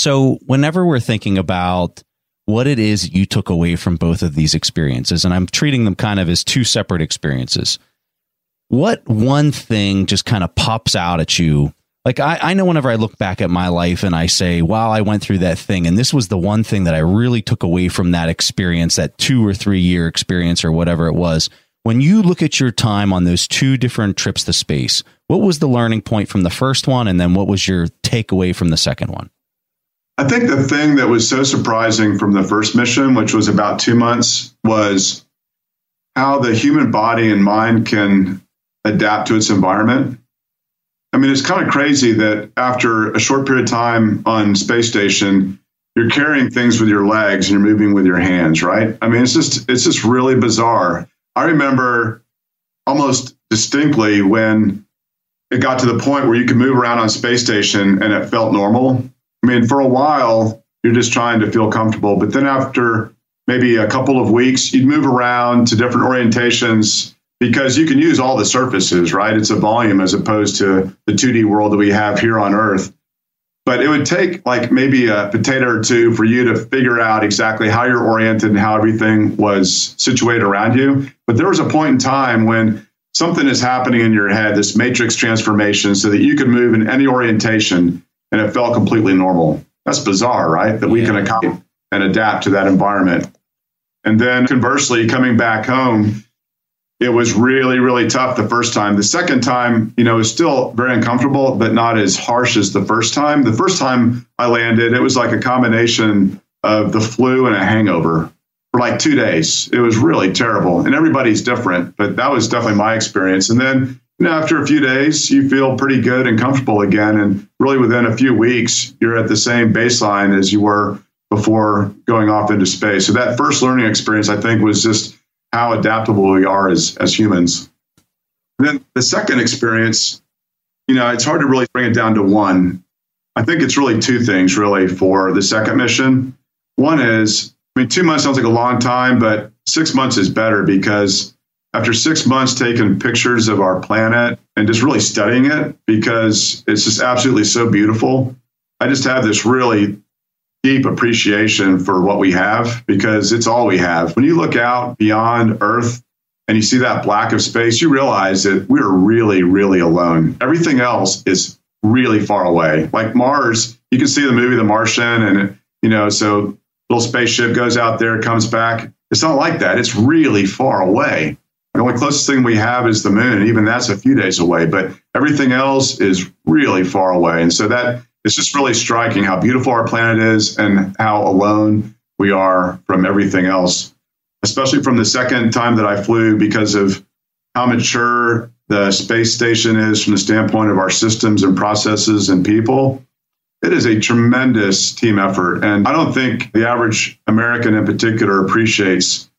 So, whenever we're thinking about what it is you took away from both of these experiences, and I'm treating them kind of as two separate experiences, what one thing just kind of pops out at you? Like, I, I know whenever I look back at my life and I say, wow, I went through that thing, and this was the one thing that I really took away from that experience, that two or three year experience or whatever it was. When you look at your time on those two different trips to space, what was the learning point from the first one? And then what was your takeaway from the second one? I think the thing that was so surprising from the first mission, which was about two months, was how the human body and mind can adapt to its environment. I mean, it's kind of crazy that after a short period of time on space station, you're carrying things with your legs and you're moving with your hands, right? I mean, it's just it's just really bizarre. I remember almost distinctly when it got to the point where you could move around on space station and it felt normal. I mean, for a while, you're just trying to feel comfortable. But then after maybe a couple of weeks, you'd move around to different orientations because you can use all the surfaces, right? It's a volume as opposed to the 2D world that we have here on Earth. But it would take like maybe a potato or two for you to figure out exactly how you're oriented and how everything was situated around you. But there was a point in time when something is happening in your head, this matrix transformation, so that you could move in any orientation and it felt completely normal. That's bizarre, right? That we can accommodate and adapt to that environment. And then conversely, coming back home, it was really, really tough the first time. The second time, you know, was still very uncomfortable, but not as harsh as the first time. The first time I landed, it was like a combination of the flu and a hangover for like two days. It was really terrible. And everybody's different, but that was definitely my experience. And then you know, after a few days, you feel pretty good and comfortable again. And really within a few weeks, you're at the same baseline as you were before going off into space. So that first learning experience, I think, was just how adaptable we are as, as humans. And then the second experience, you know, it's hard to really bring it down to one. I think it's really two things, really, for the second mission. One is, I mean, two months sounds like a long time, but six months is better because after six months taking pictures of our planet and just really studying it because it's just absolutely so beautiful, I just have this really deep appreciation for what we have because it's all we have. When you look out beyond Earth and you see that black of space, you realize that we're really, really alone. Everything else is really far away. Like Mars, you can see the movie The Martian, and you know, so little spaceship goes out there, comes back. It's not like that. It's really far away. The only closest thing we have is the moon, and even that's a few days away. But everything else is really far away, and so that it's just really striking how beautiful our planet is and how alone we are from everything else. Especially from the second time that I flew, because of how mature the space station is from the standpoint of our systems and processes and people. It is a tremendous team effort. And I don't think the average American in particular appreciates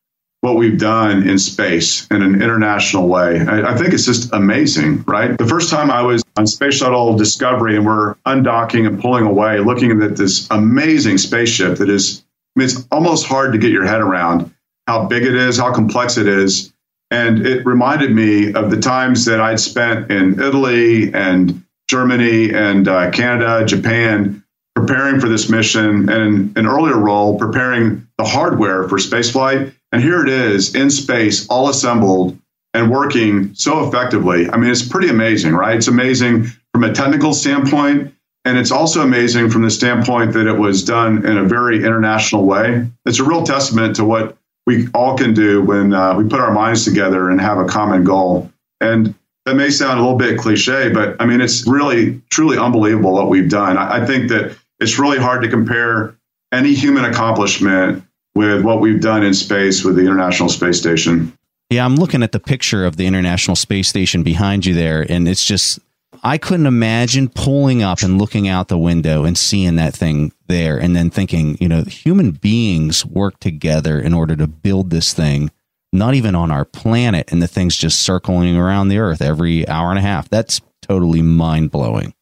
what we've done in space in an international way. I, I, think it's just amazing, right? The first time I was on Space Shuttle Discovery and we're undocking and pulling away, looking at this amazing spaceship that is, I mean, it's almost hard to get your head around how big it is, how complex it is. And it reminded me of the times that I'd spent in Italy and Germany and uh, Canada, Japan, preparing for this mission, and an earlier role preparing the hardware for spaceflight. And here it is in space, all assembled and working so effectively. I mean, it's pretty amazing, right? It's amazing from a technical standpoint. And it's also amazing from the standpoint that it was done in a very international way. It's a real testament to what we all can do when uh, we put our minds together and have a common goal. And that may sound a little bit cliche, but I mean, it's really, truly unbelievable what we've done. I, I think that it's really hard to compare any human accomplishment with what we've done in space with the International Space Station. Yeah, I'm looking at the picture of the International Space Station behind you there, and it's just, I couldn't imagine pulling up and looking out the window and seeing that thing there and then thinking, you know, human beings work together in order to build this thing not even on our planet, and the thing's just circling around the Earth every hour and a half. That's totally mind blowing.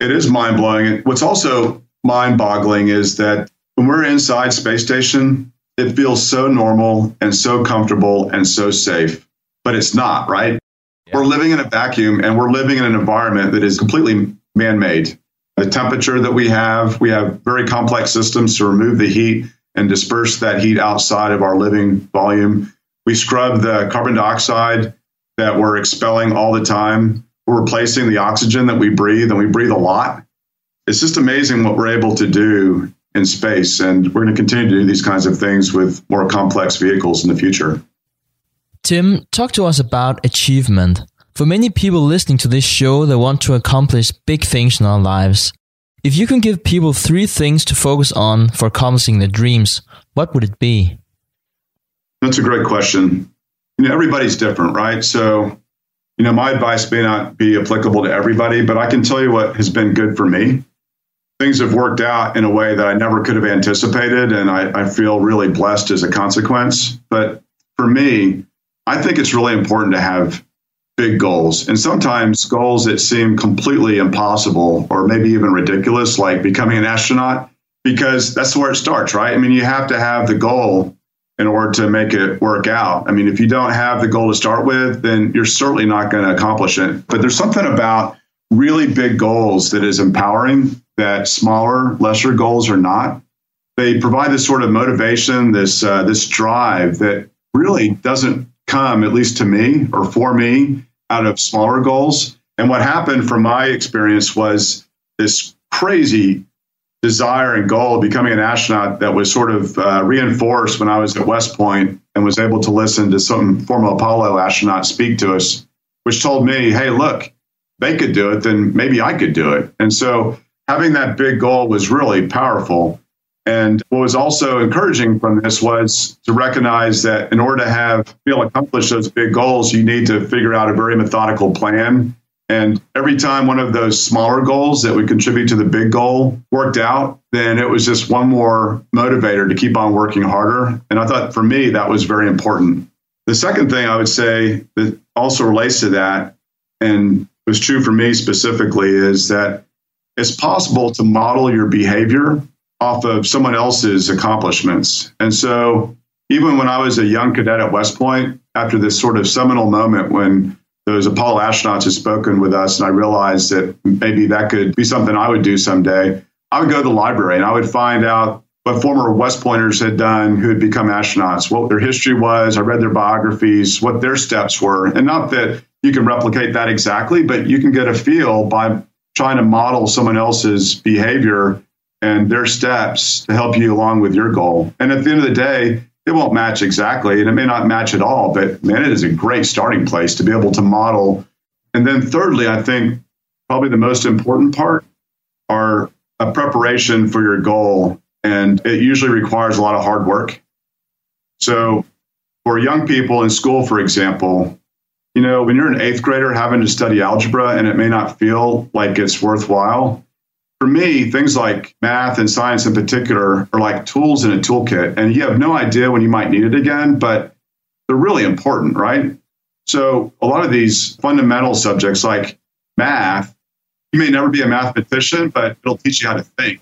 It is mind blowing. What's also mind boggling is that when we're inside space station, it feels so normal and so comfortable and so safe, but it's not, right? Yeah. We're living in a vacuum and we're living in an environment that is completely man made. The temperature that we have, we have very complex systems to remove the heat and disperse that heat outside of our living volume. We scrub the carbon dioxide that we're expelling all the time. We're replacing the oxygen that we breathe, and we breathe a lot. It's just amazing what we're able to do in space. And we're going to continue to do these kinds of things with more complex vehicles in the future. Tim, talk to us about achievement. For many people listening to this show, they want to accomplish big things in our lives. If you can give people three things to focus on for accomplishing their dreams, what would it be? That's a great question. You know, everybody's different, right? So, you know, my advice may not be applicable to everybody, but I can tell you what has been good for me. Things have worked out in a way that I never could have anticipated, and I, I feel really blessed as a consequence. But for me, I think it's really important to have big goals. And sometimes goals that seem completely impossible or maybe even ridiculous, like becoming an astronaut, because that's where it starts, right? I mean, you have to have the goal in order to make it work out. I mean, if you don't have the goal to start with, then you're certainly not going to accomplish it. But there's something about really big goals that is empowering that smaller, lesser goals are not. They provide this sort of motivation, this uh, this drive that really doesn't come, at least to me or for me, out of smaller goals. And what happened from my experience was this crazy desire and goal of becoming an astronaut that was sort of uh, reinforced when I was at West Point and was able to listen to some former Apollo astronauts speak to us, which told me, hey, look, they could do it, then maybe I could do it. And so having that big goal was really powerful. And what was also encouraging from this was to recognize that in order to have feel accomplish those big goals, you need to figure out a very methodical plan and every time one of those smaller goals that would contribute to the big goal worked out, then it was just one more motivator to keep on working harder. And I thought for me, that was very important. The second thing I would say that also relates to that and was true for me specifically is that it's possible to model your behavior off of someone else's accomplishments. And so even when I was a young cadet at West Point, after this sort of seminal moment when those Apollo astronauts had spoken with us, and I realized that maybe that could be something I would do someday. I would go to the library and I would find out what former West Pointers had done who had become astronauts, what their history was. I read their biographies, what their steps were. And not that you can replicate that exactly, but you can get a feel by trying to model someone else's behavior and their steps to help you along with your goal. And at the end of the day, it won't match exactly and it may not match at all, but man, it is a great starting place to be able to model. And then thirdly, I think probably the most important part are a preparation for your goal. And it usually requires a lot of hard work. So for young people in school, for example, you know, when you're an eighth grader having to study algebra and it may not feel like it's worthwhile, for me, things like math and science in particular are like tools in a toolkit. And you have no idea when you might need it again, but they're really important, right? So a lot of these fundamental subjects like math, you may never be a mathematician, but it'll teach you how to think.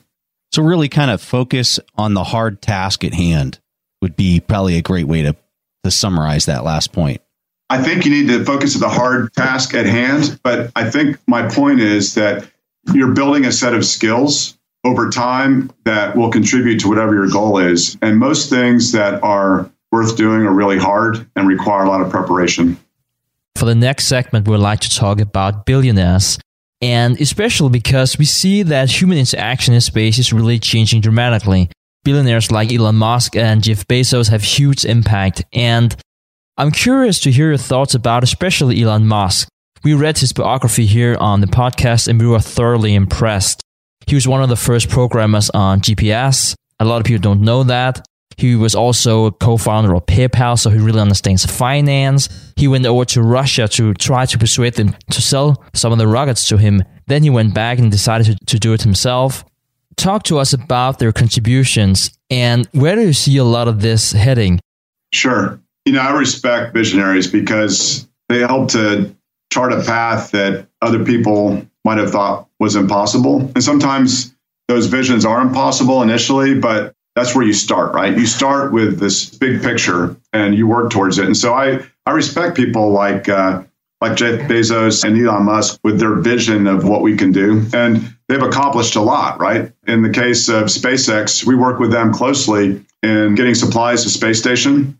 So really kind of focus on the hard task at hand would be probably a great way to, to summarize that last point. I think you need to focus on the hard task at hand, but I think my point is that you're building a set of skills over time that will contribute to whatever your goal is. And most things that are worth doing are really hard and require a lot of preparation. For the next segment, we'd like to talk about billionaires. And especially because we see that human interaction in space is really changing dramatically. Billionaires like Elon Musk and Jeff Bezos have huge impact. And I'm curious to hear your thoughts about especially Elon Musk. We read his biography here on the podcast and we were thoroughly impressed. He was one of the first programmers on GPS. A lot of people don't know that. He was also a co-founder of PayPal, so he really understands finance. He went over to Russia to try to persuade them to sell some of the rockets to him. Then he went back and decided to, to do it himself. Talk to us about their contributions and where do you see a lot of this heading? Sure. You know, I respect visionaries because they help to chart a path that other people might have thought was impossible. And sometimes those visions are impossible initially, but that's where you start, right? You start with this big picture and you work towards it. And so I, I respect people like uh, like Jeff Bezos and Elon Musk with their vision of what we can do. And they've accomplished a lot, right? In the case of SpaceX, we work with them closely in getting supplies to space station.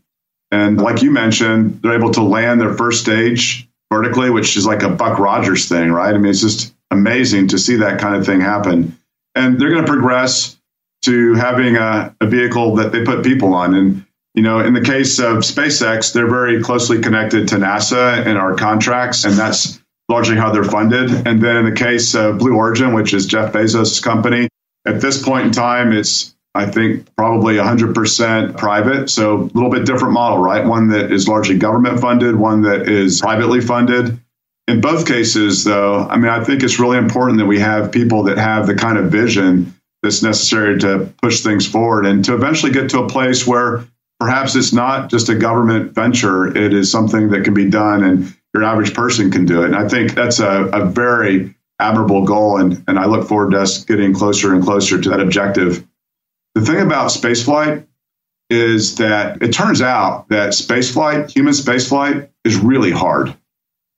And like you mentioned, they're able to land their first stage vertically, which is like a Buck Rogers thing, right? I mean, it's just amazing to see that kind of thing happen. And they're going to progress to having a, a vehicle that they put people on. And, you know, in the case of SpaceX, they're very closely connected to NASA and our contracts, and that's largely how they're funded. And then in the case of Blue Origin, which is Jeff Bezos' company, at this point in time, it's I think probably 100% private. So a little bit different model, right? One that is largely government funded, one that is privately funded. In both cases, though, I mean, I think it's really important that we have people that have the kind of vision that's necessary to push things forward and to eventually get to a place where perhaps it's not just a government venture, it is something that can be done and your average person can do it. And I think that's a, a very admirable goal. And, and I look forward to us getting closer and closer to that objective. The thing about spaceflight is that it turns out that spaceflight, human spaceflight, is really hard,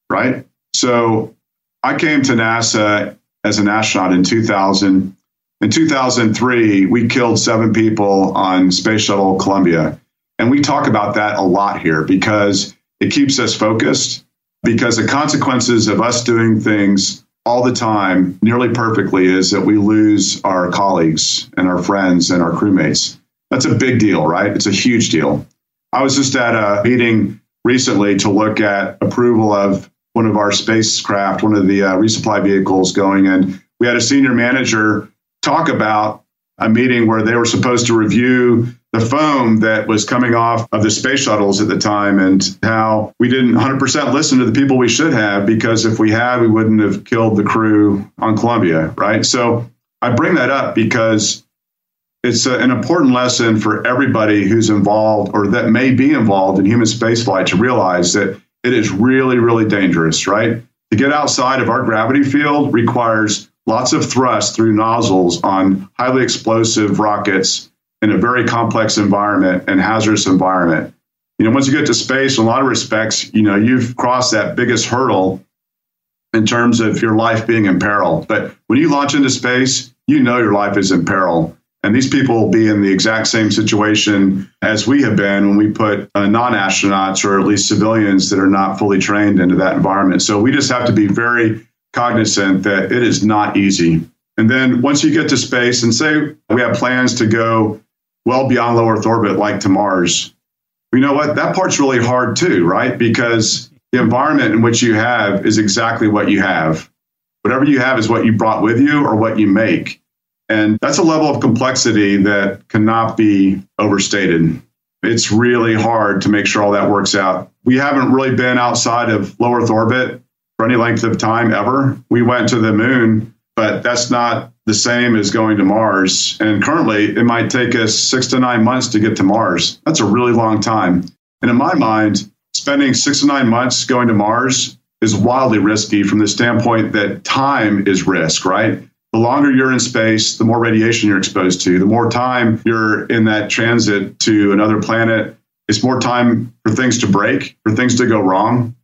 right? So I came to NASA as an astronaut in 2000 in 2003, we killed seven people on Space Shuttle Columbia. And we talk about that a lot here because it keeps us focused. Because the consequences of us doing things all the time, nearly perfectly, is that we lose our colleagues and our friends and our crewmates. That's a big deal, right? It's a huge deal. I was just at a meeting recently to look at approval of one of our spacecraft, one of the uh, resupply vehicles going, and we had a senior manager talk about a meeting where they were supposed to review the foam that was coming off of the space shuttles at the time and how we didn't 100% listen to the people we should have because if we had, we wouldn't have killed the crew on Columbia, right? So I bring that up because it's a, an important lesson for everybody who's involved or that may be involved in human spaceflight to realize that it is really, really dangerous, right? To get outside of our gravity field requires lots of thrust through nozzles on highly explosive rockets in a very complex environment and hazardous environment. You know, once you get to space, in a lot of respects, you know, you've crossed that biggest hurdle in terms of your life being in peril. But when you launch into space, you know your life is in peril. And these people will be in the exact same situation as we have been when we put uh, non astronauts or at least civilians that are not fully trained into that environment. So we just have to be very cognizant that it is not easy. And then once you get to space and say we have plans to go well beyond low Earth orbit, like to Mars, you know what? That part's really hard too, right? Because the environment in which you have is exactly what you have. Whatever you have is what you brought with you or what you make. And that's a level of complexity that cannot be overstated. it's really hard to make sure all that works out. We haven't really been outside of low Earth orbit for any length of time ever. We went to the moon, but that's not the same as going to Mars. And currently, it might take us six to nine months to get to Mars. That's a really long time. And in my mind, spending six to nine months going to Mars is wildly risky from the standpoint that time is risk, right? The longer you're in space, the more radiation you're exposed to. The more time you're in that transit to another planet, it's more time for things to break, for things to go wrong.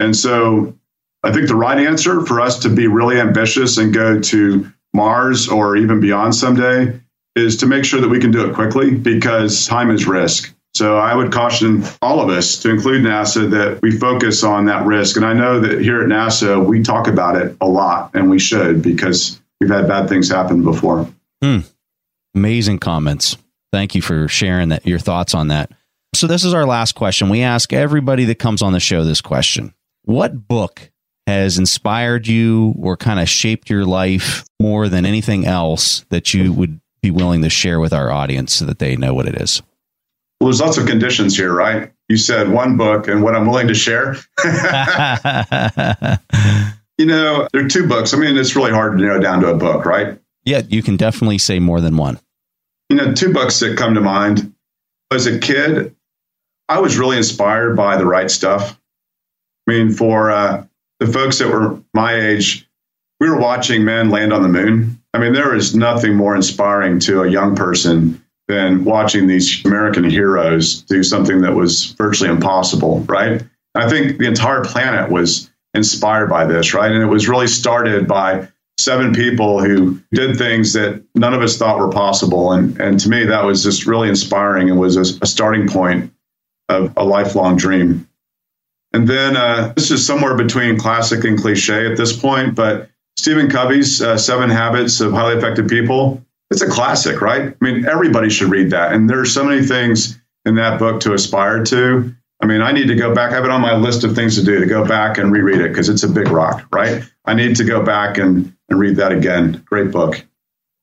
And so I think the right answer for us to be really ambitious and go to Mars or even beyond someday is to make sure that we can do it quickly because time is risk. So I would caution all of us, to include NASA, that we focus on that risk. And I know that here at NASA, we talk about it a lot, and we should because we've had bad things happen before. Hmm. Amazing comments. Thank you for sharing that your thoughts on that. So this is our last question. We ask everybody that comes on the show this question. What book has inspired you or kind of shaped your life more than anything else that you would be willing to share with our audience so that they know what it is? Well, there's lots of conditions here, right? You said one book and what I'm willing to share. [laughs] you know, there are two books. I mean, it's really hard to narrow down to a book, right? Yeah, you can definitely say more than one. You know, two books that come to mind. As a kid, I was really inspired by the right stuff. I mean, for uh, the folks that were my age, we were watching men land on the moon. I mean, there is nothing more inspiring to a young person than watching these American heroes do something that was virtually impossible, right? I think the entire planet was inspired by this, right? And it was really started by seven people who did things that none of us thought were possible. And, and to me, that was just really inspiring and was a, a starting point of a lifelong dream. And then uh, this is somewhere between classic and cliche at this point, but Stephen Covey's uh, Seven Habits of Highly Effective People, it's a classic, right? I mean, everybody should read that. And there's so many things in that book to aspire to. I mean, I need to go back. I have it on my list of things to do to go back and reread it because it's a big rock, right? I need to go back and, and read that again. Great book.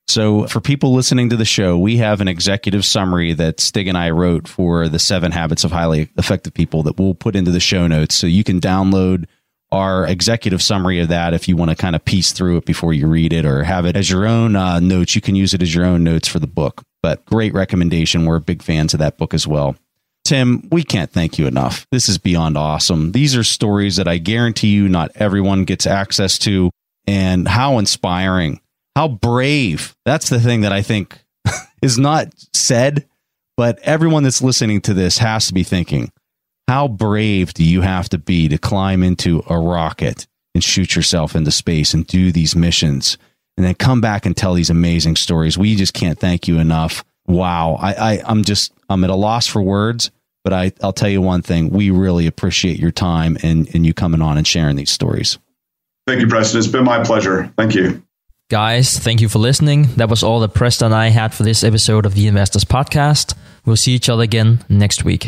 So, for people listening to the show, we have an executive summary that Stig and I wrote for the seven habits of highly effective people that we'll put into the show notes. So, you can download our executive summary of that if you want to kind of piece through it before you read it or have it as your own uh, notes. You can use it as your own notes for the book. But great recommendation. We're big fans of that book as well. Tim, we can't thank you enough. This is beyond awesome. These are stories that I guarantee you not everyone gets access to, and how inspiring how brave. That's the thing that I think [laughs] is not said, but everyone that's listening to this has to be thinking, how brave do you have to be to climb into a rocket and shoot yourself into space and do these missions and then come back and tell these amazing stories? We just can't thank you enough. Wow. I, I I'm just I'm at a loss for words, but I, I'll tell you one thing. We really appreciate your time and, and you coming on and sharing these stories. Thank you, Preston. It's been my pleasure. Thank you. Guys, thank you for listening. That was all that Preston and I had for this episode of the Investors Podcast. We'll see each other again next week.